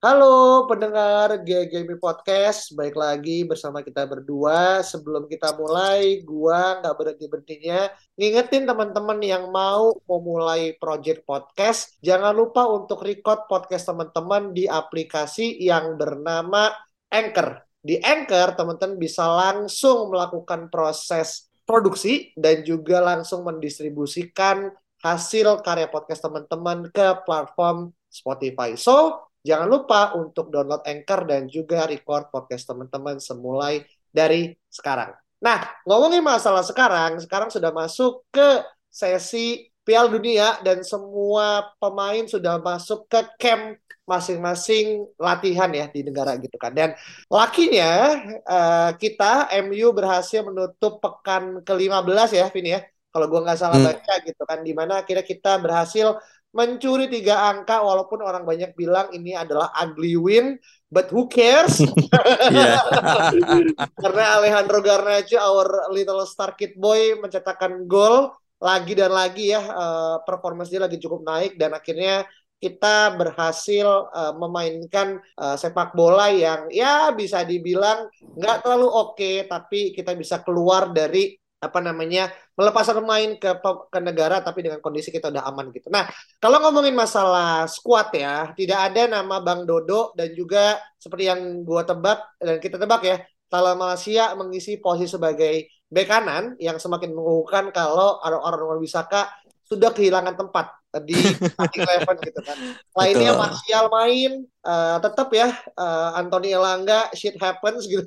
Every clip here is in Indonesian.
Halo pendengar GGMI Podcast, baik lagi bersama kita berdua. Sebelum kita mulai, gua nggak berhenti-berhentinya ngingetin teman-teman yang mau memulai project podcast, jangan lupa untuk record podcast teman-teman di aplikasi yang bernama Anchor. Di Anchor, teman-teman bisa langsung melakukan proses produksi dan juga langsung mendistribusikan hasil karya podcast teman-teman ke platform Spotify. So, Jangan lupa untuk download Anchor dan juga record podcast teman-teman semulai dari sekarang. Nah, ngomongin masalah sekarang, sekarang sudah masuk ke sesi Piala Dunia dan semua pemain sudah masuk ke camp masing-masing latihan ya di negara gitu kan. Dan lakinya uh, kita MU berhasil menutup pekan ke-15 ya, Vini ya. Kalau gua nggak salah hmm. baca gitu kan, di mana akhirnya kita berhasil mencuri tiga angka walaupun orang banyak bilang ini adalah ugly win but who cares? Karena Alejandro Garnacho our little star kid boy mencetakkan gol lagi dan lagi ya uh, performance dia lagi cukup naik dan akhirnya kita berhasil uh, memainkan uh, sepak bola yang ya bisa dibilang nggak terlalu oke okay, tapi kita bisa keluar dari apa namanya melepaskan pemain ke ke negara tapi dengan kondisi kita udah aman gitu. Nah, kalau ngomongin masalah squad ya, tidak ada nama Bang Dodo dan juga seperti yang gua tebak dan kita tebak ya, kalau Malaysia mengisi posisi sebagai bek kanan yang semakin mengukuhkan kalau orang-orang Wisaka sudah kehilangan tempat di starting eleven gitu kan. Lainnya Martial main, uh, tetap ya uh, Anthony Elanga shit happens gitu.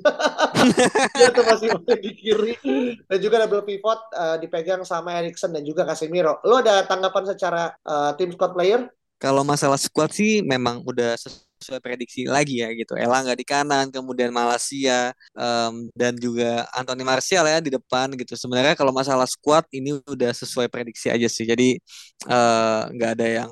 Dia tuh masih main di kiri dan juga double pivot uh, dipegang sama Erikson dan juga Casemiro. Lo ada tanggapan secara uh, tim squad player? Kalau masalah squad sih memang udah sesuai prediksi lagi ya gitu. Ella nggak di kanan, kemudian Malaysia um, dan juga Anthony Martial ya di depan gitu. Sebenarnya kalau masalah squad ini udah sesuai prediksi aja sih. Jadi eh, nggak uh, ada yang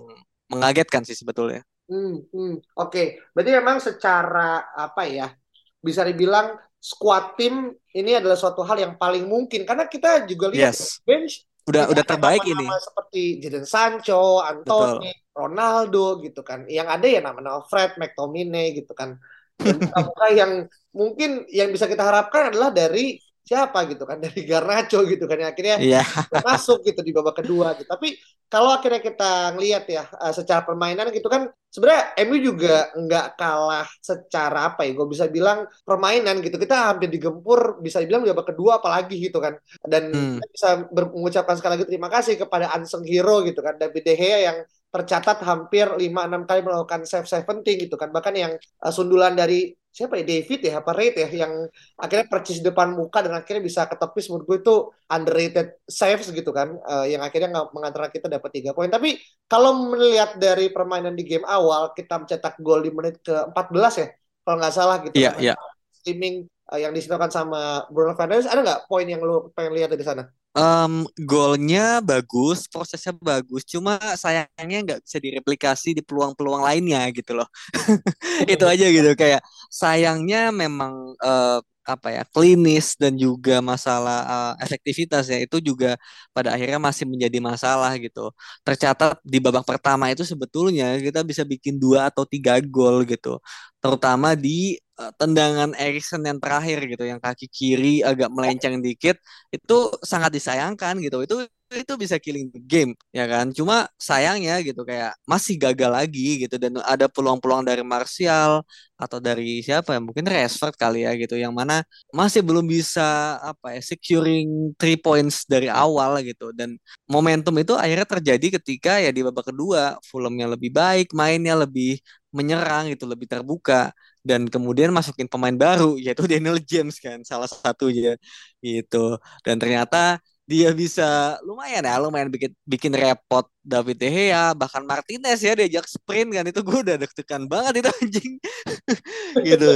mengagetkan sih sebetulnya. Hmm, hmm. Oke, okay. berarti memang secara apa ya bisa dibilang squad tim ini adalah suatu hal yang paling mungkin karena kita juga lihat yes. bench udah udah terbaik ini seperti Jadon Sancho, Anthony, Betul. Ronaldo gitu kan. Yang ada ya namanya Fred, McTominay gitu kan. Dan yang mungkin yang bisa kita harapkan adalah dari siapa gitu kan dari Garnacho gitu kan yang akhirnya yeah. masuk gitu di babak kedua gitu. Tapi kalau akhirnya kita ngelihat ya uh, secara permainan gitu kan sebenarnya MU juga nggak kalah secara apa ya gue bisa bilang permainan gitu kita hampir digempur bisa dibilang di babak kedua apalagi gitu kan dan hmm. bisa mengucapkan sekali lagi terima kasih kepada unsung hero gitu kan David De Gea yang tercatat hampir 5-6 kali melakukan save 70 gitu kan. Bahkan yang uh, sundulan dari siapa ya? David ya apa Raid ya yang akhirnya percis depan muka dan akhirnya bisa ketepis menurut gue itu underrated saves gitu kan uh, yang akhirnya nggak mengantar kita dapat tiga poin. Tapi kalau melihat dari permainan di game awal kita mencetak gol di menit ke 14 ya kalau nggak salah gitu. Yeah, kan. yeah. streaming uh, yang disediakan sama Bruno Fernandes. Ada nggak poin yang lu pengen lihat dari sana Um, golnya bagus, prosesnya bagus, cuma sayangnya nggak bisa direplikasi di peluang-peluang lainnya gitu loh. Itu aja gitu kayak sayangnya memang uh, apa ya klinis dan juga masalah uh, efektivitas ya itu juga pada akhirnya masih menjadi masalah gitu. Tercatat di babak pertama itu sebetulnya kita bisa bikin dua atau tiga gol gitu, terutama di Eh, tendangan Erikson yang terakhir gitu yang kaki kiri agak melenceng dikit itu sangat disayangkan gitu itu itu bisa killing the game ya kan? Cuma sayangnya gitu kayak masih gagal lagi gitu. Dan ada peluang-peluang dari Martial atau dari siapa ya? Mungkin Rashford kali ya gitu yang mana masih belum bisa apa ya securing three points dari awal gitu. Dan momentum itu akhirnya terjadi ketika ya di babak kedua Fulhamnya lebih baik mainnya lebih menyerang gitu lebih terbuka. Dan kemudian masukin pemain baru yaitu Daniel James kan salah satunya gitu. Dan ternyata dia bisa lumayan ya lumayan bikin bikin repot David De Gea bahkan Martinez ya diajak sprint kan. Itu gue udah deg-degan banget itu anjing. Gitu.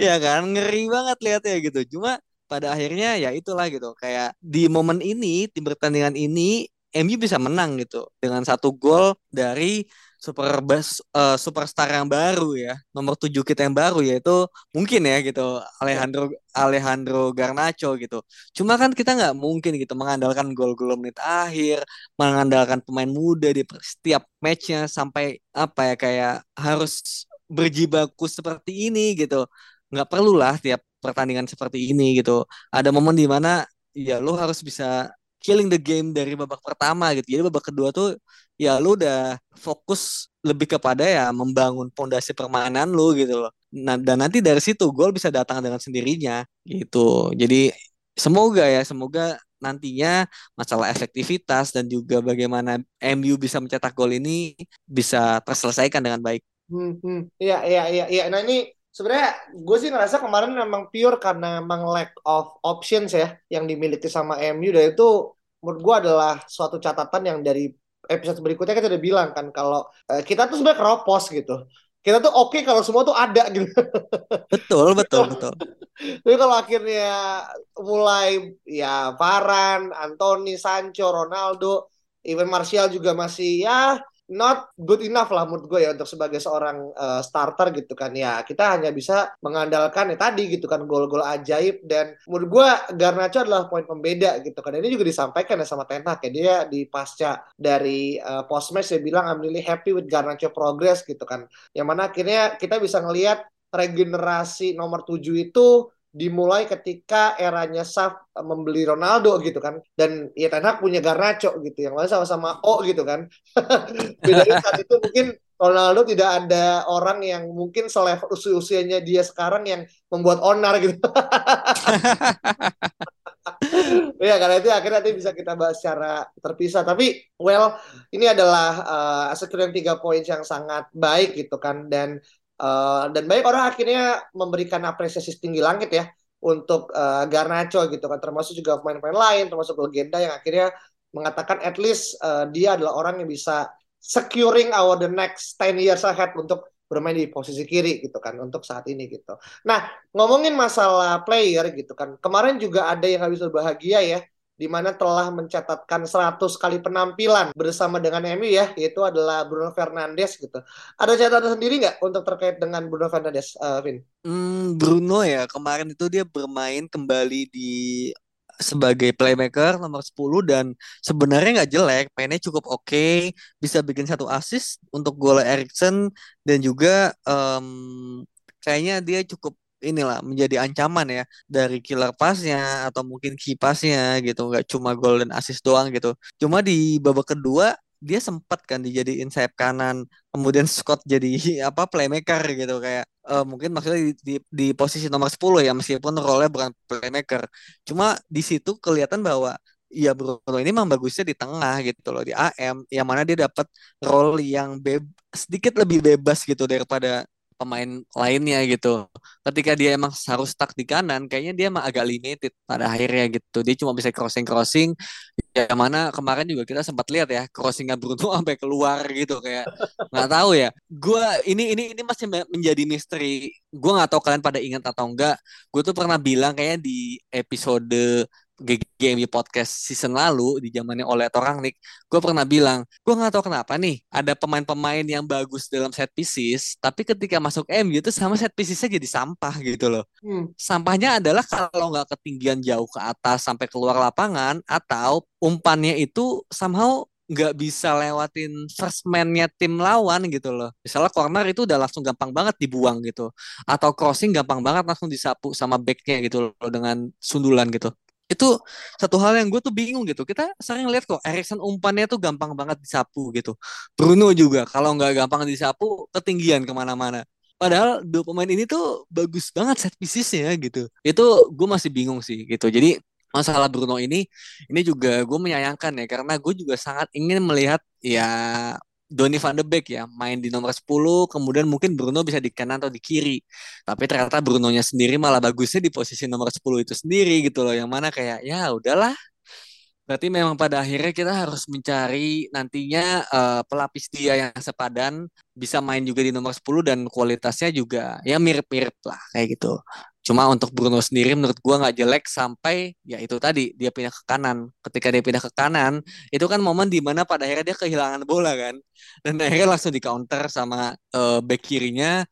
Ya kan ngeri banget lihatnya gitu. Cuma pada akhirnya ya itulah gitu. Kayak di momen ini di pertandingan ini MU bisa menang gitu. Dengan satu gol dari super bas, uh, superstar yang baru ya nomor tujuh kita yang baru yaitu mungkin ya gitu Alejandro Alejandro Garnacho gitu. Cuma kan kita nggak mungkin gitu mengandalkan gol-gol menit akhir mengandalkan pemain muda di setiap matchnya sampai apa ya kayak harus berjibaku seperti ini gitu. Nggak perlu lah tiap pertandingan seperti ini gitu. Ada momen di mana ya lo harus bisa killing the game dari babak pertama gitu. Jadi babak kedua tuh ya lu udah fokus lebih kepada ya membangun pondasi permainan lu gitu loh. Nah, dan nanti dari situ gol bisa datang dengan sendirinya gitu. Jadi semoga ya, semoga nantinya masalah efektivitas dan juga bagaimana MU bisa mencetak gol ini bisa terselesaikan dengan baik. Hmm, hmm. Iya, iya, iya, iya. Nah ini sebenarnya gue sih ngerasa kemarin memang pure karena memang lack of options ya yang dimiliki sama MU dan itu menurut gue adalah suatu catatan yang dari episode berikutnya kita udah bilang kan kalau uh, kita tuh sebenarnya keropos gitu. Kita tuh oke okay kalau semua tuh ada gitu. Betul betul betul. Tapi kalau akhirnya mulai ya Varan, Anthony, Sancho, Ronaldo, even Martial juga masih ya not good enough lah menurut gue ya untuk sebagai seorang uh, starter gitu kan. Ya kita hanya bisa mengandalkan ya tadi gitu kan gol-gol ajaib. Dan menurut gue Garnacho adalah poin pembeda gitu kan. Ini juga disampaikan ya sama Ten Hag ya. Dia di pasca dari uh, post match dia bilang I'm really happy with Garnacho progress gitu kan. Yang mana akhirnya kita bisa ngelihat regenerasi nomor 7 itu dimulai ketika eranya Saf membeli Ronaldo gitu kan. Dan ya Ten Hag punya Garnacho gitu yang lain sama-sama O gitu kan. Bedanya saat itu mungkin Ronaldo tidak ada orang yang mungkin selevel usia usianya dia sekarang yang membuat onar gitu. Ya karena itu akhirnya nanti bisa kita bahas secara terpisah. Tapi well ini adalah uh, tiga poin yang sangat baik gitu kan. Dan Uh, dan banyak orang akhirnya memberikan apresiasi setinggi langit ya untuk uh, Garnacho gitu kan termasuk juga pemain-pemain lain termasuk legenda yang akhirnya mengatakan at least uh, dia adalah orang yang bisa securing our the next 10 years ahead untuk bermain di posisi kiri gitu kan untuk saat ini gitu. Nah ngomongin masalah player gitu kan kemarin juga ada yang habis berbahagia ya di mana telah mencatatkan 100 kali penampilan bersama dengan MU ya, yaitu adalah Bruno Fernandes gitu. Ada catatan sendiri nggak untuk terkait dengan Bruno Fernandes, uh, Vin? Hmm, Bruno ya, kemarin itu dia bermain kembali di sebagai playmaker nomor 10 dan sebenarnya nggak jelek, mainnya cukup oke, okay, bisa bikin satu assist untuk gol Erikson dan juga um, kayaknya dia cukup inilah menjadi ancaman ya dari killer passnya atau mungkin key passnya gitu nggak cuma gol dan assist doang gitu. Cuma di babak kedua dia sempat kan dijadiin sayap kanan kemudian Scott jadi apa playmaker gitu kayak uh, mungkin maksudnya di, di, di posisi nomor 10 ya meskipun role bukan playmaker. Cuma di situ kelihatan bahwa ya Bruno ini memang bagusnya di tengah gitu loh di AM yang mana dia dapat role yang beb sedikit lebih bebas gitu daripada pemain lainnya gitu. Ketika dia emang harus stuck di kanan, kayaknya dia emang agak limited pada akhirnya gitu. Dia cuma bisa crossing-crossing. Yang mana kemarin juga kita sempat lihat ya, crossingnya Bruno sampai keluar gitu kayak nggak tahu ya. Gue ini ini ini masih menjadi misteri. Gue nggak tahu kalian pada ingat atau enggak. Gue tuh pernah bilang kayaknya di episode GGMI podcast season lalu di zamannya oleh orang nih, gue pernah bilang, gue nggak tahu kenapa nih ada pemain-pemain yang bagus dalam set pieces, tapi ketika masuk MU itu sama set piecesnya jadi sampah gitu loh. Hmm. Sampahnya adalah kalau nggak ketinggian jauh ke atas sampai keluar lapangan atau umpannya itu somehow nggak bisa lewatin first man-nya tim lawan gitu loh. Misalnya corner itu udah langsung gampang banget dibuang gitu. Atau crossing gampang banget langsung disapu sama backnya gitu loh dengan sundulan gitu itu satu hal yang gue tuh bingung gitu. Kita sering lihat kok Erikson umpannya tuh gampang banget disapu gitu. Bruno juga kalau nggak gampang disapu ketinggian ke mana-mana. Padahal dua pemain ini tuh bagus banget set piecesnya gitu. Itu gue masih bingung sih gitu. Jadi masalah Bruno ini ini juga gue menyayangkan ya karena gue juga sangat ingin melihat ya Donny van de Beek ya main di nomor 10 kemudian mungkin Bruno bisa di kanan atau di kiri tapi ternyata Brunonya sendiri malah bagusnya di posisi nomor 10 itu sendiri gitu loh yang mana kayak ya udahlah Berarti memang pada akhirnya kita harus mencari nantinya uh, pelapis dia yang sepadan bisa main juga di nomor 10 dan kualitasnya juga ya mirip-mirip lah kayak gitu. Cuma untuk Bruno sendiri menurut gua nggak jelek sampai ya itu tadi dia pindah ke kanan. Ketika dia pindah ke kanan, itu kan momen di mana pada akhirnya dia kehilangan bola kan. Dan akhirnya langsung di counter sama uh, back kirinya.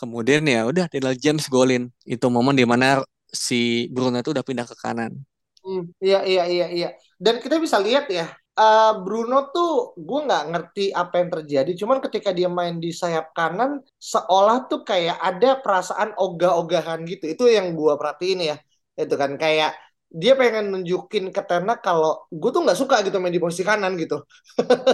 Kemudian ya udah Daniel James golin. Itu momen di mana si Bruno itu udah pindah ke kanan. Hmm, iya iya iya iya. Dan kita bisa lihat ya, uh, Bruno tuh gue nggak ngerti apa yang terjadi. Cuman ketika dia main di sayap kanan, seolah tuh kayak ada perasaan ogah-ogahan gitu. Itu yang gue perhatiin ya. Itu kan kayak dia pengen nunjukin ke Tena kalau gue tuh nggak suka gitu main di posisi kanan gitu.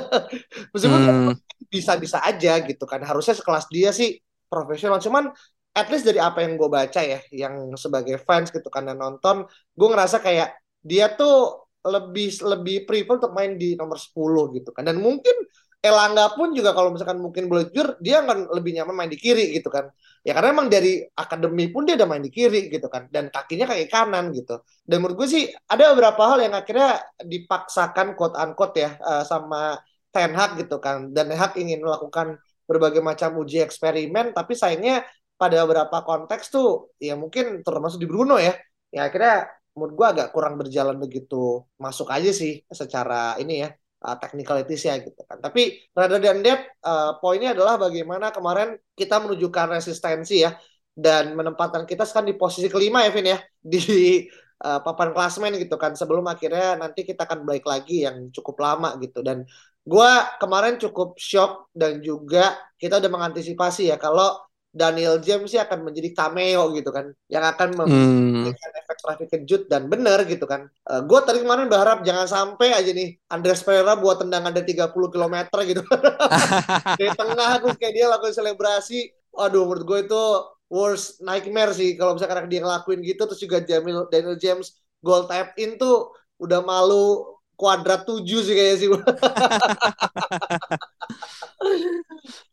Meskipun hmm. bisa-bisa aja gitu kan. Harusnya sekelas dia sih profesional. Cuman at least dari apa yang gue baca ya, yang sebagai fans gitu kan dan nonton, gue ngerasa kayak dia tuh lebih lebih prefer untuk main di nomor 10 gitu kan. Dan mungkin Elangga pun juga kalau misalkan mungkin boleh jujur, dia akan lebih nyaman main di kiri gitu kan. Ya karena emang dari akademi pun dia udah main di kiri gitu kan. Dan kakinya kayak kanan gitu. Dan menurut gue sih ada beberapa hal yang akhirnya dipaksakan quote unquote ya uh, sama Ten Hag gitu kan. Dan Ten Hag ingin melakukan berbagai macam uji eksperimen tapi sayangnya pada beberapa konteks tuh ya mungkin termasuk di Bruno ya ya akhirnya menurut gue agak kurang berjalan begitu masuk aja sih secara ini ya uh, technicalities ya gitu kan. Tapi rather than that uh, poinnya adalah bagaimana kemarin kita menunjukkan resistensi ya dan menempatkan kita sekarang di posisi kelima ya Vin ya di uh, papan klasmen gitu kan sebelum akhirnya nanti kita akan balik lagi yang cukup lama gitu. Dan gue kemarin cukup shock dan juga kita udah mengantisipasi ya kalau Daniel James sih akan menjadi cameo gitu kan. Yang akan memberikan hmm. efek traffic kejut dan benar gitu kan. Uh, eh, gue tadi kemarin berharap jangan sampai aja nih Andres Pereira buat tendangan dari 30 km gitu. Dari tengah terus kayak dia lakukan selebrasi. Waduh menurut gue itu worst nightmare sih kalau misalkan dia ngelakuin gitu. Terus juga Jamil Daniel James goal tap in tuh udah malu kuadrat tujuh sih kayaknya sih.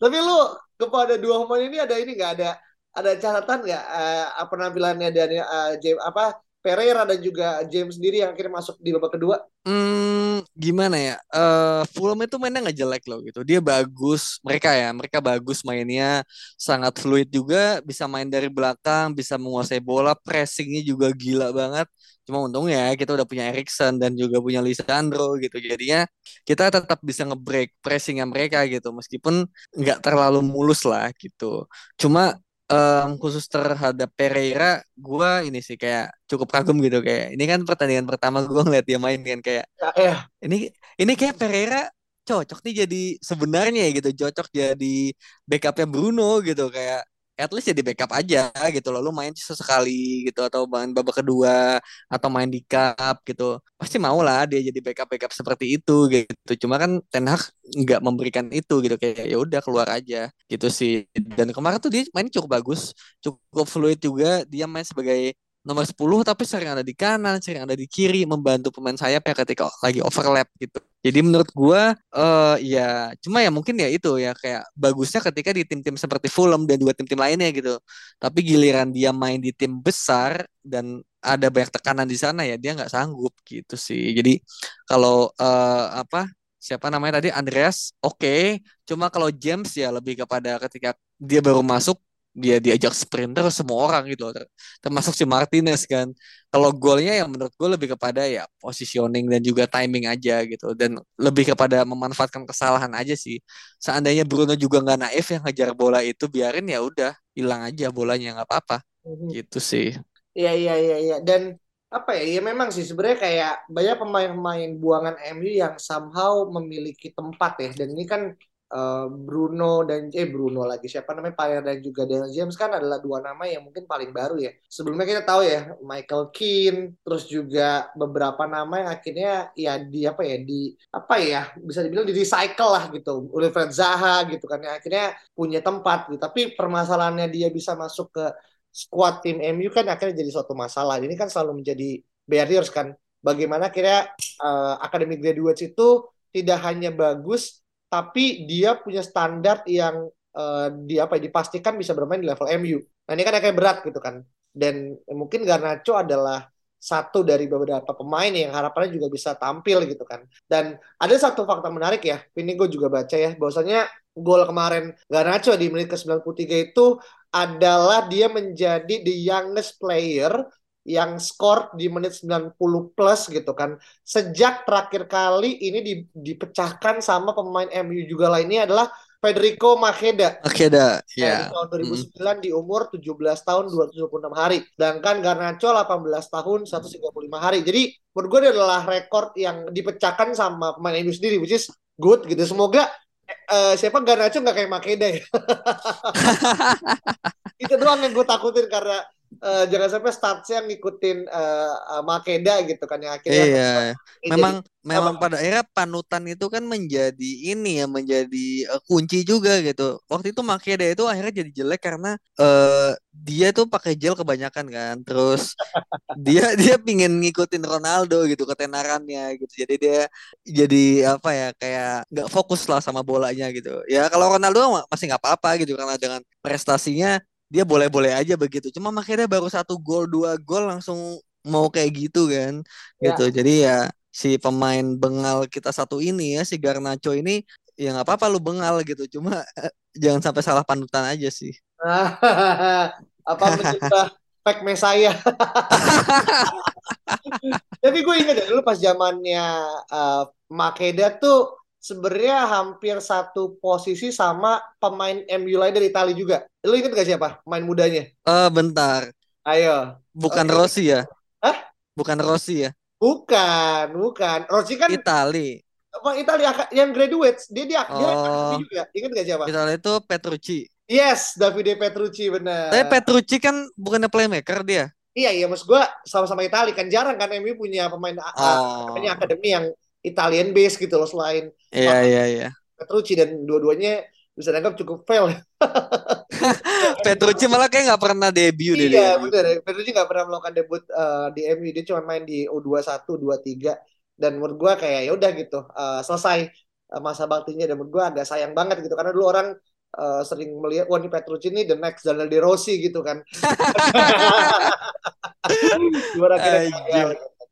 Tapi lu kepada dua pemain ini ada ini nggak ada ada catatan nggak uh, penampilannya dari uh, James apa Pereira dan juga James sendiri yang akhirnya masuk di babak kedua? Hmm, gimana ya? Uh, Fulham itu mainnya nggak jelek loh gitu. Dia bagus, mereka ya, mereka bagus mainnya, sangat fluid juga, bisa main dari belakang, bisa menguasai bola, pressingnya juga gila banget. Cuma untungnya kita udah punya Erikson dan juga punya Lisandro gitu. Jadinya kita tetap bisa ngebreak pressingnya mereka gitu. Meskipun nggak terlalu mulus lah gitu. Cuma um, khusus terhadap Pereira, gue ini sih kayak cukup kagum gitu kayak ini kan pertandingan pertama gue ngeliat dia main kan kayak ya, ya. ini ini kayak Pereira cocok nih jadi sebenarnya gitu cocok jadi backupnya Bruno gitu kayak at least jadi backup aja gitu loh. Lu main sesekali gitu atau main babak kedua atau main di cup gitu pasti mau lah dia jadi backup backup seperti itu gitu. Cuma kan Ten Hag nggak memberikan itu gitu kayak ya udah keluar aja gitu sih. Dan kemarin tuh dia main cukup bagus cukup fluid juga. Dia main sebagai nomor 10 tapi sering ada di kanan, sering ada di kiri membantu pemain sayap ya ketika lagi overlap gitu. Jadi menurut gua uh, ya cuma ya mungkin ya itu ya kayak bagusnya ketika di tim-tim seperti Fulham dan dua tim-tim lainnya gitu. Tapi giliran dia main di tim besar dan ada banyak tekanan di sana ya dia nggak sanggup gitu sih. Jadi kalau uh, apa siapa namanya tadi Andreas oke okay. cuma kalau James ya lebih kepada ketika dia baru masuk dia diajak sprinter semua orang gitu termasuk si Martinez kan. Kalau golnya yang menurut gue lebih kepada ya positioning dan juga timing aja gitu dan lebih kepada memanfaatkan kesalahan aja sih. Seandainya Bruno juga nggak naif yang ngejar bola itu biarin ya udah hilang aja bolanya nggak apa-apa. Mm-hmm. gitu sih. Iya iya iya iya. Dan apa ya ya memang sih sebenarnya kayak banyak pemain-pemain buangan MU yang somehow memiliki tempat ya. Dan ini kan uh, Bruno dan eh Bruno lagi siapa namanya Payer dan juga Daniel James kan adalah dua nama yang mungkin paling baru ya. Sebelumnya kita tahu ya Michael Keane, terus juga beberapa nama yang akhirnya ya di apa ya di apa ya bisa dibilang di recycle lah gitu. Wilfred Zaha gitu kan yang akhirnya punya tempat gitu. Tapi permasalahannya dia bisa masuk ke squad tim MU kan akhirnya jadi suatu masalah. Ini kan selalu menjadi barriers kan. Bagaimana kira uh, academic graduates itu tidak hanya bagus tapi dia punya standar yang uh, di apa ya, dipastikan bisa bermain di level MU. Nah ini kan kayak berat gitu kan. Dan mungkin Garnacho adalah satu dari beberapa pemain yang harapannya juga bisa tampil gitu kan. Dan ada satu fakta menarik ya, ini gue juga baca ya, bahwasanya gol kemarin Garnacho di menit ke-93 itu adalah dia menjadi the youngest player yang skor di menit 90 plus gitu kan. Sejak terakhir kali ini dipecahkan sama pemain MU juga lainnya adalah Federico Makeda. Makeda, ya. Yeah. tahun 2009 mm. di umur 17 tahun 276 hari. Sedangkan Garnacho 18 tahun 135 hari. Jadi menurut gue adalah rekor yang dipecahkan sama pemain MU sendiri, which is good gitu. Semoga uh, siapa Garnacho nggak kayak Makeda ya. Itu doang yang gue takutin karena uh, jangan sampai statsnya ngikutin uh, Makeda gitu kan yang akhirnya iya. memang jadi, memang apa? pada akhirnya panutan itu kan menjadi ini ya menjadi uh, kunci juga gitu waktu itu Makeda itu akhirnya jadi jelek karena uh, dia tuh pakai gel kebanyakan kan terus dia dia pingin ngikutin Ronaldo gitu ketenarannya gitu jadi dia jadi apa ya kayak nggak fokus lah sama bolanya gitu ya kalau Ronaldo masih nggak apa-apa gitu karena dengan prestasinya dia boleh-boleh aja begitu. Cuma makanya baru satu gol dua gol langsung mau kayak gitu kan, ya. gitu. Jadi ya si pemain bengal kita satu ini ya si Garnacho ini ya nggak apa-apa lu bengal gitu. Cuma jangan sampai salah panutan aja sih. apa mencoba fake Messiah. Tapi gue ingat ya dulu pas zamannya uh, Makeda tuh sebenarnya hampir satu posisi sama pemain MU lain dari Italia juga. Lu inget gak siapa pemain mudanya? Eh uh, bentar. Ayo. Bukan okay. Rossi ya? Hah? Bukan Rossi ya? Bukan, bukan. Rossi kan Itali. Apa Italia yang graduates, dia dia, oh. dia juga. Ingat gak siapa? Italia itu Petrucci. Yes, Davide Petrucci benar. Tapi Petrucci kan bukannya playmaker dia. Iya, iya, mas gue sama-sama Italia kan jarang kan MU punya pemain oh. uh, akademi yang Italian base gitu loh selain Iya iya iya. Petrucci dan dua-duanya bisa dianggap cukup fail. Petrucci malah kayak nggak pernah debut deh. Iya benar. Petrucci nggak pernah melakukan debut uh, di MU. Dia cuma main di U21, 23 dan menurut gua kayak ya udah gitu uh, selesai uh, masa baktinya dan menurut gua agak sayang banget gitu karena dulu orang uh, sering melihat wah ini Petrucci ini the next Daniel De Rossi gitu kan. Juara kira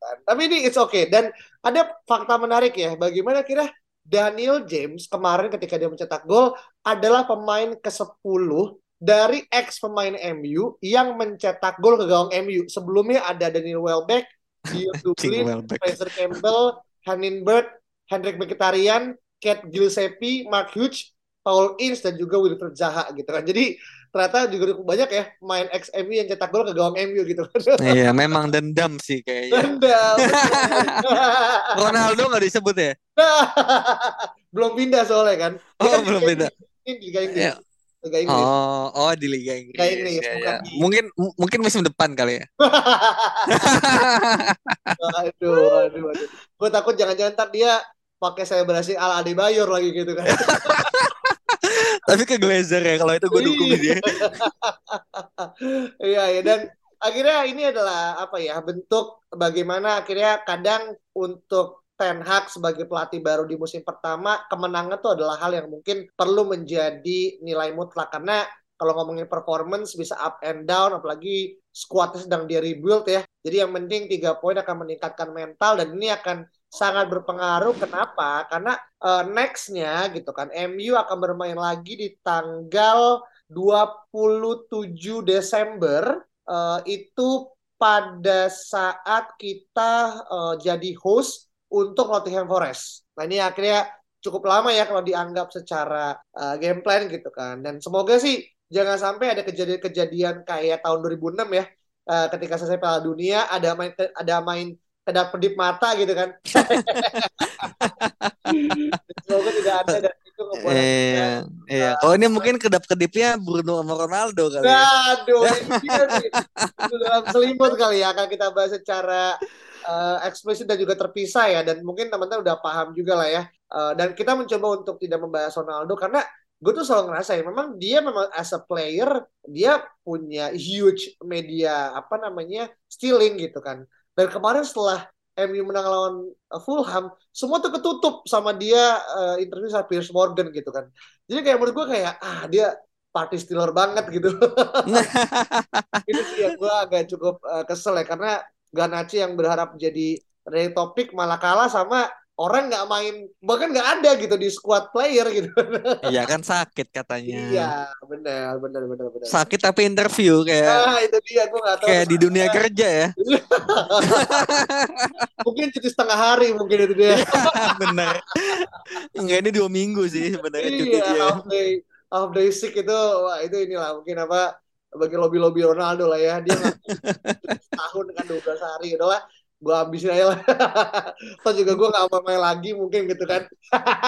kan. Tapi ini it's okay. Dan ada fakta menarik ya. Bagaimana kira Daniel James kemarin ketika dia mencetak gol adalah pemain ke-10 dari ex pemain MU yang mencetak gol ke gawang MU. Sebelumnya ada Daniel Welbeck, Dion Dublin, Fraser Campbell, Hanin Bird, Hendrik Mkhitaryan, Kate Gillespie, Mark Hughes, Paul Ince dan juga Wilfried Zaha gitu kan. Jadi ternyata juga banyak ya main ex MU yang cetak gol ke gawang MU gitu kan. Iya, memang dendam sih kayaknya. Dendam. Ronaldo nggak disebut ya? belum pindah soalnya kan. Oh, kan belum pindah. Ini di Liga Inggris. Ya. Liga Inggris. Oh, oh di Liga Inggris. Liga Inggris ya, ya. Di... Mungkin mungkin musim depan kali ya. aduh, aduh, aduh. Gue takut jangan-jangan ntar dia pakai saya berhasil ala Adebayor lagi gitu kan. Tapi ke Glazer ya kalau itu gue dukung iya. dia. Iya ya dan akhirnya ini adalah apa ya bentuk bagaimana akhirnya kadang untuk Ten Hag sebagai pelatih baru di musim pertama kemenangan itu adalah hal yang mungkin perlu menjadi nilai mutlak karena kalau ngomongin performance bisa up and down apalagi squadnya sedang dia rebuild ya jadi yang penting tiga poin akan meningkatkan mental dan ini akan sangat berpengaruh. Kenapa? Karena uh, nextnya gitu kan, MU akan bermain lagi di tanggal 27 Desember. Uh, itu pada saat kita uh, jadi host untuk Nottingham Forest. Nah ini akhirnya cukup lama ya kalau dianggap secara uh, game plan gitu kan. Dan semoga sih jangan sampai ada kejadian-kejadian kayak tahun 2006 ya. Uh, ketika selesai Piala Dunia ada main ada main kedap kedip mata gitu kan. Semoga tidak ada dan itu ngebuat Iya. Iya. Oh ini mungkin kedap kedipnya Bruno sama Ronaldo kali. Ya. Aduh, ini nih. Itu dalam selimut kali ya akan kita bahas secara uh, eksplisit dan juga terpisah ya dan mungkin teman-teman udah paham juga lah ya. Uh, dan kita mencoba untuk tidak membahas Ronaldo karena gue tuh selalu ngerasa ya memang dia memang as a player dia punya huge media apa namanya stealing gitu kan dan kemarin setelah MU menang lawan uh, Fulham, semua tuh ketutup sama dia uh, interview sama Piers Morgan gitu kan. Jadi kayak menurut gue kayak ah dia party stealer banget gitu. Ini sih yang gue agak cukup uh, kesel ya karena Garnacho yang berharap jadi topik malah kalah sama orang nggak main bahkan nggak ada gitu di squad player gitu. Iya kan sakit katanya. Iya, benar, benar, benar, benar. Sakit tapi interview kayak Nah, itu dia gue nggak tahu. kayak di dunia kerja ya. mungkin cuti setengah hari mungkin itu dia. Bener. Enggak ini dua minggu sih sebenarnya cuti iya, dia. half day, half day sick itu, wah itu inilah mungkin apa bagi lobby lobby Ronaldo lah ya. Dia tahun kan 12 hari, udah lah. Gue habisin aja lah. Atau juga gue nggak mau main lagi mungkin gitu kan.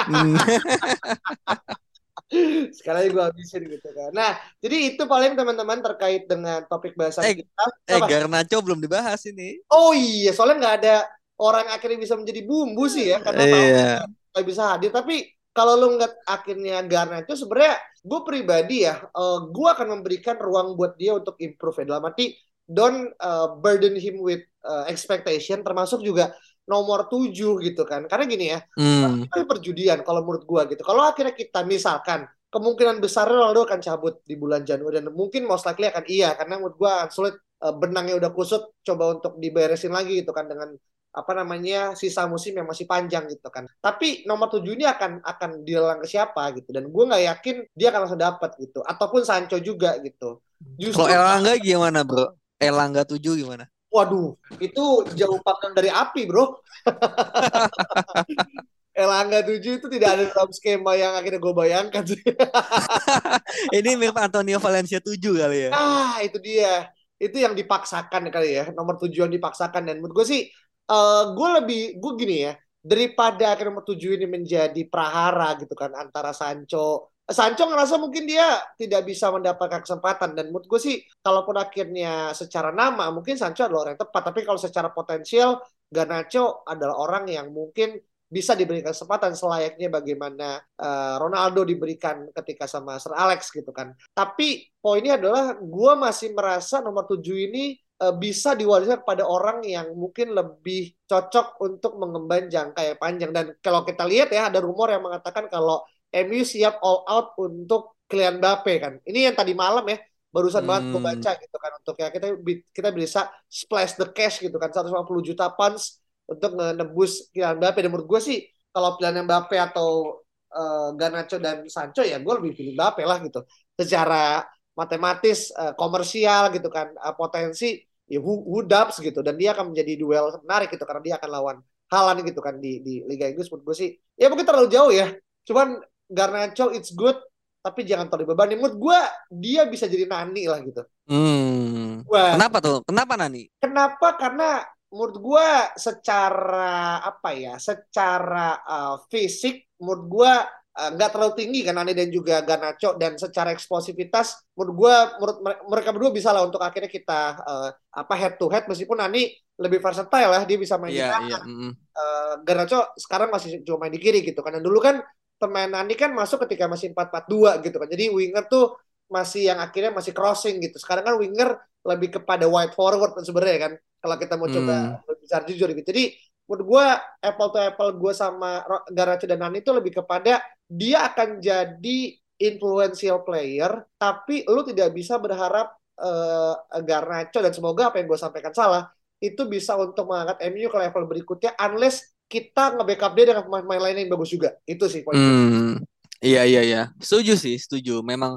Hmm. Sekarang gue habisin gitu kan. Nah, jadi itu paling teman-teman terkait dengan topik bahasan Eh, kita. Eh Apa? Garnacho belum dibahas ini. Oh iya, soalnya nggak ada orang akhirnya bisa menjadi bumbu sih ya, karena tahu Iya. nggak bisa hadir. Tapi kalau lu ngeliat akhirnya Garnacho sebenarnya gue pribadi ya, eh, gue akan memberikan ruang buat dia untuk improve ya. Dalam arti don't eh, burden him with eh, expectation, termasuk juga nomor 7 gitu kan. Karena gini ya, Hmm. perjudian kalau menurut gua gitu. Kalau akhirnya kita misalkan kemungkinan besar Ronaldo akan cabut di bulan Januari dan mungkin most likely akan iya karena menurut gua sulit eh, benangnya udah kusut coba untuk diberesin lagi gitu kan dengan apa namanya sisa musim yang masih panjang gitu kan. Tapi nomor 7 ini akan akan dilelang ke siapa gitu dan gua nggak yakin dia akan langsung dapat gitu ataupun Sancho juga gitu. Justru Kalau Elangga gimana, Bro? Elangga 7 gimana? waduh itu jauh panggang dari api bro. Elangga 7 itu tidak ada dalam skema yang akhirnya gue bayangkan sih. Ini mirip Antonio Valencia 7 kali ya. Ah, itu dia. Itu yang dipaksakan kali ya. Nomor tujuan dipaksakan. Dan menurut gue sih, eh gue lebih, gue gini ya, daripada akhirnya nomor tujuh ini menjadi prahara gitu kan, antara Sancho. Sancho ngerasa mungkin dia tidak bisa mendapatkan kesempatan. Dan menurut gue sih, kalaupun akhirnya secara nama, mungkin Sancho adalah orang yang tepat. Tapi kalau secara potensial, Garnacho adalah orang yang mungkin bisa diberikan kesempatan selayaknya bagaimana eh, Ronaldo diberikan ketika sama Sir Alex gitu kan. Tapi poinnya adalah gue masih merasa nomor 7 ini eh, bisa diwariskan kepada orang yang mungkin lebih cocok untuk mengemban jangka yang panjang. Dan kalau kita lihat ya ada rumor yang mengatakan kalau MU siap all out untuk Kylian Mbappe kan. Ini yang tadi malam ya barusan banget gue Hmm. baca gitu kan untuk ya kita kita bisa splash the cash gitu kan 150 juta pounds untuk menebus Kylian Mbappe. Dan menurut gue sih kalau pilihan Mbappe atau eh, Garnacho dan Sancho ya gue lebih pilih Mbappe lah gitu. Secara matematis eh, komersial gitu kan eh, potensi ya who, who gitu. Dan dia akan menjadi duel menarik gitu karena dia akan lawan Haaland gitu kan di di Liga Inggris. Menurut gue sih ya mungkin terlalu jauh ya. Cuman Garnacho it's good tapi jangan terlalu dibebani menurut gue dia bisa jadi nani lah gitu Hmm. Wah, Kenapa tuh? Kenapa Nani? Kenapa? Karena menurut gue secara apa ya, secara uh, fisik menurut gue uh, nggak terlalu tinggi kan Nani dan juga Garnacho dan secara eksplosivitas menurut gue menurut mere- mereka berdua bisa lah untuk akhirnya kita uh, apa head to head meskipun Nani lebih versatile lah dia bisa main di Iya, kanan iya. mm. uh, Garnacho sekarang masih cuma main di kiri gitu kan. Dan dulu kan pemain Nani kan masuk ketika masih 4-4-2 gitu kan. Jadi winger tuh masih yang akhirnya masih crossing gitu. Sekarang kan winger lebih kepada wide forward kan sebenarnya kan. Kalau kita mau coba bicara jujur gitu. Jadi menurut gue apple to apple gue sama Garnacho dan Nani itu lebih kepada dia akan jadi influential player tapi lu tidak bisa berharap eh, Garnacho dan semoga apa yang gue sampaikan salah itu bisa untuk mengangkat MU ke level berikutnya unless kita nge-backup dia dengan pemain-pemain lain yang bagus juga. Itu sih poin. Hmm. Iya, iya, iya. Setuju sih, setuju. Memang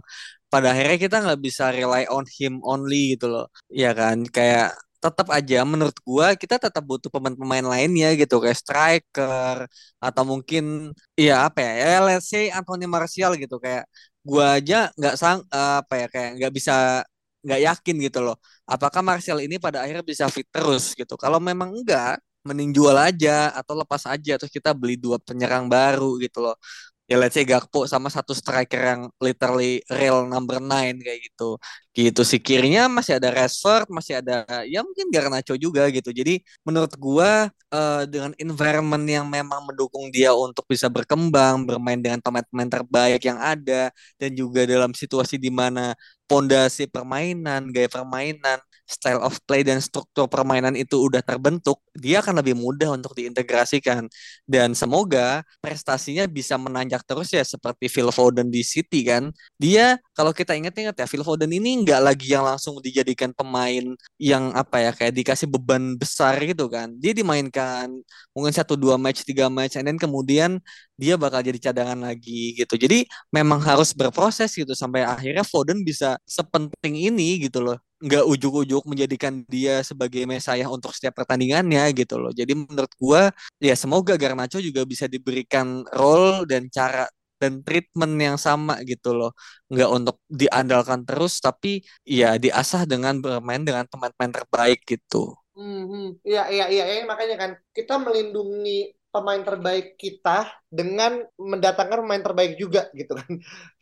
pada akhirnya kita nggak bisa rely on him only gitu loh. Iya kan? Kayak tetap aja menurut gua kita tetap butuh pemain-pemain lainnya gitu kayak striker atau mungkin ya apa ya, ya let's say Anthony Martial gitu kayak gua aja nggak sang apa ya kayak nggak bisa nggak yakin gitu loh apakah Martial ini pada akhirnya bisa fit terus gitu kalau memang enggak mending jual aja atau lepas aja terus kita beli dua penyerang baru gitu loh. Ya let's say Gakpo sama satu striker yang literally real number 9 kayak gitu. Gitu sih. Kirinya masih ada Rashford masih ada ya mungkin Garnacho juga gitu. Jadi menurut gua eh, dengan environment yang memang mendukung dia untuk bisa berkembang bermain dengan pemain-pemain terbaik yang ada dan juga dalam situasi di mana pondasi permainan gaya permainan style of play dan struktur permainan itu udah terbentuk dia akan lebih mudah untuk diintegrasikan dan semoga prestasinya bisa menanjak terus ya seperti Phil Foden di City kan dia kalau kita ingat-ingat ya Phil Foden ini nggak lagi yang langsung dijadikan pemain yang apa ya kayak dikasih beban besar gitu kan. Dia dimainkan mungkin satu dua match tiga match, then kemudian dia bakal jadi cadangan lagi gitu. Jadi memang harus berproses gitu sampai akhirnya Foden bisa sepenting ini gitu loh. Nggak ujuk-ujuk menjadikan dia sebagai mesayah untuk setiap pertandingannya gitu loh. Jadi menurut gua ya semoga Garnacho juga bisa diberikan role dan cara dan treatment yang sama gitu loh nggak untuk diandalkan terus tapi ya diasah dengan bermain dengan pemain-pemain terbaik gitu Hmm, iya, iya, iya, iya, makanya kan kita melindungi pemain terbaik kita dengan mendatangkan pemain terbaik juga gitu kan.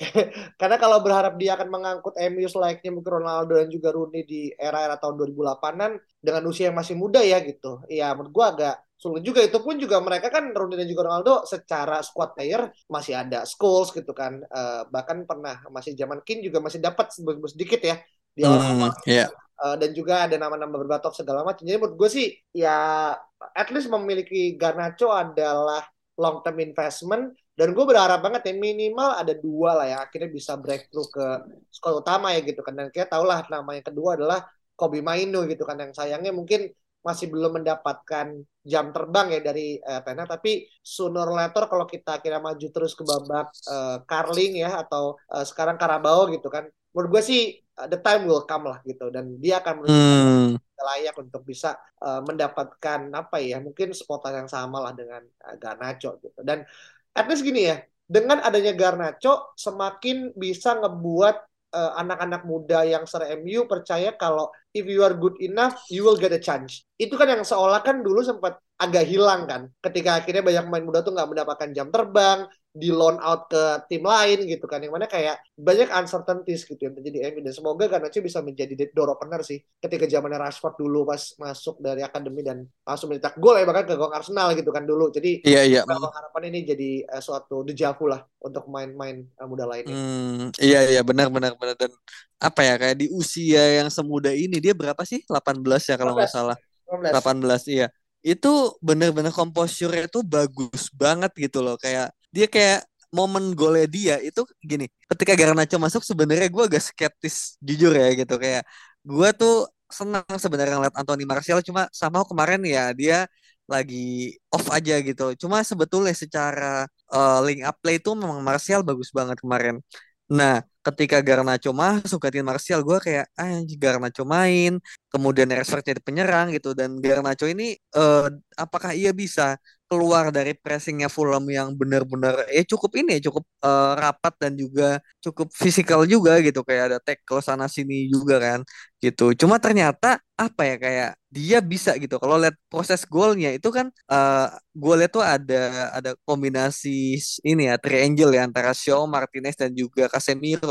Karena kalau berharap dia akan mengangkut MU selayaknya mungkin Ronaldo dan juga Rooney di era-era tahun 2008-an dengan usia yang masih muda ya gitu. Iya, menurut gua agak sulit juga itu pun juga mereka kan Rooney dan juga Ronaldo secara squad player masih ada Scholes gitu kan. Uh, bahkan pernah masih zaman King juga masih dapat sedikit ya di awal-awal. Hmm, yeah. Uh, dan juga ada nama-nama berbatok segala macam. Jadi menurut gue sih ya at least memiliki Garnacho adalah long term investment. Dan gue berharap banget ya minimal ada dua lah ya akhirnya bisa breakthrough ke sekolah utama ya gitu kan. Dan kita tahu lah nama yang kedua adalah Kobe Mainu gitu kan. Yang sayangnya mungkin masih belum mendapatkan jam terbang ya dari uh, Tena. Tapi sooner or later kalau kita kira maju terus ke babak uh, Carling ya atau uh, sekarang Karabau gitu kan. Menurut gue sih the time will come lah gitu. Dan dia akan hmm. layak untuk bisa uh, mendapatkan apa ya mungkin spotan yang sama lah dengan uh, Garnacho gitu. Dan at least gini ya dengan adanya Garnacho semakin bisa ngebuat uh, anak-anak muda yang ser MU percaya kalau if you are good enough you will get a chance. Itu kan yang seolah kan dulu sempat agak hilang kan. Ketika akhirnya banyak pemain muda tuh nggak mendapatkan jam terbang di loan out ke tim lain gitu kan. Yang mana kayak banyak uncertainties gitu yang terjadi. MU dan semoga Garnacho bisa menjadi door opener sih. Ketika zamannya Rashford dulu pas masuk dari akademi dan langsung mencetak gol ya bahkan ke gol Arsenal gitu kan dulu. Jadi iya iya. harapan ini jadi uh, suatu dejavu lah untuk main-main uh, muda lainnya hmm, iya iya. Benar benar benar. Dan apa ya kayak di usia yang semuda ini dia berapa sih? 18 ya kalau nggak salah. 18. 18 iya itu bener-bener komposure itu bagus banget gitu loh. Kayak dia kayak momen golnya dia itu gini ketika Garnacho masuk sebenarnya gue agak skeptis jujur ya gitu. Kayak gue tuh senang sebenarnya ngeliat Anthony Martial cuma sama kemarin ya dia lagi off aja gitu. Cuma sebetulnya secara uh, link up play itu memang Martial bagus banget kemarin. Nah ketika Garnacho masuk tim Martial gue kayak ah Garnacho main. Kemudian Rashford jadi penyerang gitu. Dan Garnacho ini uh, apakah ia bisa keluar dari pressingnya Fulham yang benar-benar eh cukup ini cukup uh, rapat dan juga cukup fisikal juga gitu. Kayak ada tackle sana sini juga kan gitu. Cuma ternyata apa ya kayak dia bisa gitu. Kalau lihat proses golnya itu kan uh, golnya tuh ada ada kombinasi ini ya triangle ya antara Shaw Martinez dan juga Casemiro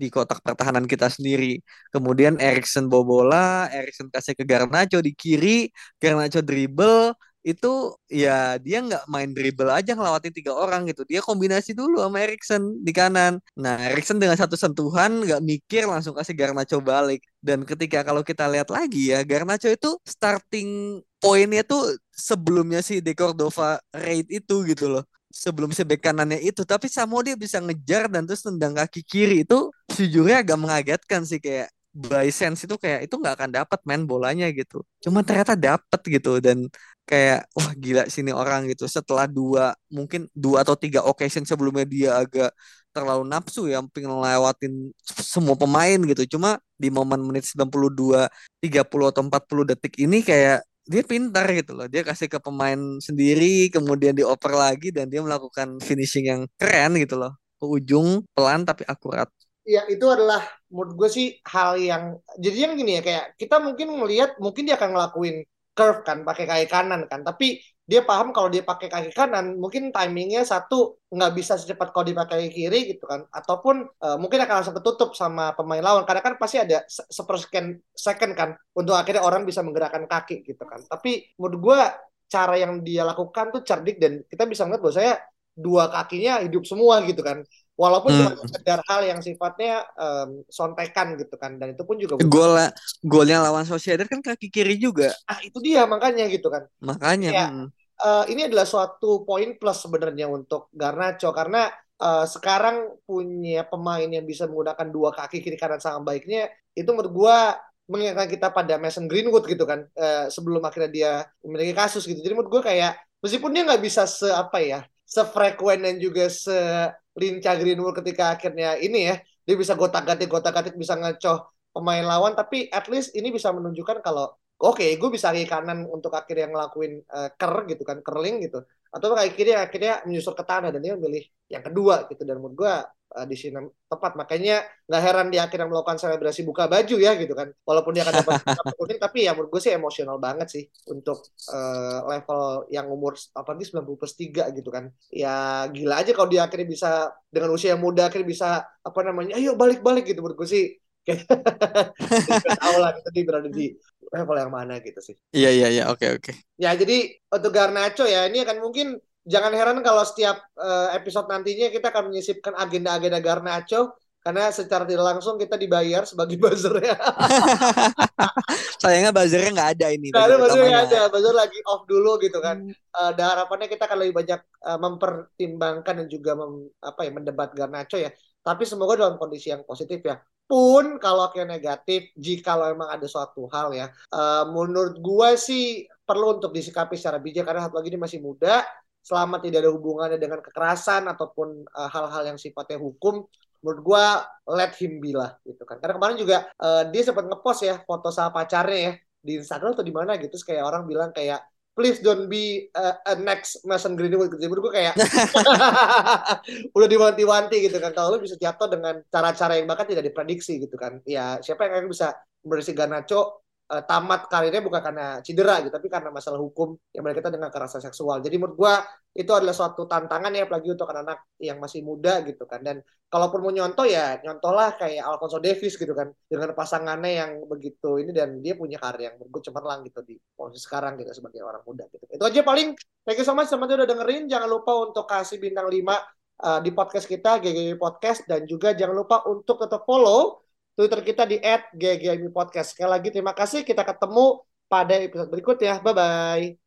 di kotak pertahanan kita sendiri. Kemudian Erikson bobola Erikson kasih ke Garnacho di kiri Garnacho dribble. Itu ya dia nggak main dribble aja ngelawatin tiga orang gitu. Dia kombinasi dulu sama Erikson di kanan. Nah Erikson dengan satu sentuhan nggak mikir langsung kasih Garnacho balik. Dan ketika kalau kita lihat lagi ya Garnacho itu starting poinnya tuh sebelumnya si De Cordova raid itu gitu loh sebelum si bek kanannya itu tapi Samo dia bisa ngejar dan terus tendang kaki kiri. Itu sejujurnya agak mengagetkan sih kayak by sense itu kayak itu nggak akan dapat main bolanya gitu. Cuma ternyata dapat gitu dan kayak wah gila sini orang gitu. Setelah dua mungkin dua atau tiga occasion sebelumnya dia agak terlalu nafsu ya pengen lewatin semua pemain gitu. Cuma di momen menit 92 30 atau 40 detik ini kayak dia pintar gitu loh. Dia kasih ke pemain sendiri kemudian dioper lagi dan dia melakukan finishing yang keren gitu loh. Ke ujung pelan tapi akurat. Ya itu adalah menurut gue sih hal yang jadi yang gini ya kayak kita mungkin melihat mungkin dia akan ngelakuin curve kan pakai kaki kanan kan. Tapi dia paham kalau dia pakai kaki kanan mungkin timingnya satu nggak bisa secepat kalau dipakai kiri gitu kan. Ataupun uh, mungkin akan langsung ketutup sama pemain lawan karena kan pasti ada sepersekian second kan untuk akhirnya orang bisa menggerakkan kaki gitu kan. Tapi menurut gue cara yang dia lakukan tuh cerdik dan kita bisa melihat bahwa saya dua kakinya hidup semua gitu kan walaupun hmm. cuma sekedar hal yang sifatnya um, sontekan gitu kan dan itu pun juga gol golnya lawan Sociedad kan kaki kiri juga. Ah itu dia makanya gitu kan. Makanya ya, hmm. uh, ini adalah suatu poin plus sebenarnya untuk Garnacho karena uh, sekarang punya pemain yang bisa menggunakan dua kaki kiri kanan sangat baiknya itu menurut gue mengingatkan kita pada Mason Greenwood gitu kan uh, sebelum akhirnya dia memiliki kasus gitu. Jadi menurut gue kayak meskipun dia nggak bisa se apa ya sefrekuen dan juga selincah Greenwood ketika akhirnya ini ya dia bisa gotak-gatik gotak-gatik bisa ngecoh pemain lawan tapi at least ini bisa menunjukkan kalau oke okay, gue bisa kaki kanan untuk akhirnya ngelakuin uh, ker gitu kan curling gitu atau kaki kiri akhirnya menyusur ke tanah dan dia memilih yang kedua gitu. Dan menurut gue uh, di sini tepat. Makanya nggak heran dia akhirnya melakukan selebrasi buka baju ya gitu kan. Walaupun dia akan dapat kuning tapi ya menurut gue sih emosional banget sih untuk uh, level yang umur apalagi 90 plus 3 gitu kan. Ya gila aja kalau dia akhirnya bisa dengan usia yang muda akhirnya bisa apa namanya ayo balik-balik gitu. Menurut gue sih tahu lah kita dia berada di level yang mana gitu sih. Iya iya iya oke oke. Ya jadi untuk Garnacho ya ini akan mungkin jangan heran kalau setiap uh, episode nantinya kita akan menyisipkan agenda-agenda Garnacho karena secara tidak langsung kita dibayar sebagai buzzer ya. Sayangnya buzzernya nggak ada ini. Nggak ada buzzernya nggak ada, buzzer lagi off dulu gitu kan. Hmm. Uh, dan harapannya kita akan lebih banyak uh, mempertimbangkan dan juga mem, apa ya mendebat Garnacho ya. Tapi semoga dalam kondisi yang positif ya pun kalau kayak negatif jika memang ada suatu hal ya uh, menurut gue sih perlu untuk disikapi secara bijak karena satu lagi ini masih muda selama tidak ada hubungannya dengan kekerasan ataupun uh, hal-hal yang sifatnya hukum menurut gue let him be lah gitu kan. Karena kemarin juga uh, dia sempat ngepost ya foto sama pacarnya ya di Instagram atau di mana gitu kayak orang bilang kayak please don't be a, a next Mason Greenwood gitu. Jadi gue kayak udah diwanti-wanti gitu kan. Kalau lu bisa jatuh dengan cara-cara yang bahkan tidak diprediksi gitu kan. Ya siapa yang akan bisa berisi Garnacho uh, tamat karirnya bukan karena cedera gitu, tapi karena masalah hukum yang berkaitan dengan kekerasan seksual. Jadi menurut gua itu adalah suatu tantangan ya apalagi untuk anak-anak yang masih muda gitu kan. Dan kalaupun mau nyontoh ya nyontohlah kayak Alfonso Davis gitu kan dengan pasangannya yang begitu ini dan dia punya karir yang menurut cemerlang gitu di posisi sekarang gitu sebagai orang muda gitu. Itu aja paling thank you so much teman udah dengerin. Jangan lupa untuk kasih bintang 5 uh, eh, di podcast kita GGG Podcast dan juga jangan lupa untuk tetap follow Twitter kita di @ggmi podcast. Sekali lagi terima kasih. Kita ketemu pada episode berikutnya. Bye bye.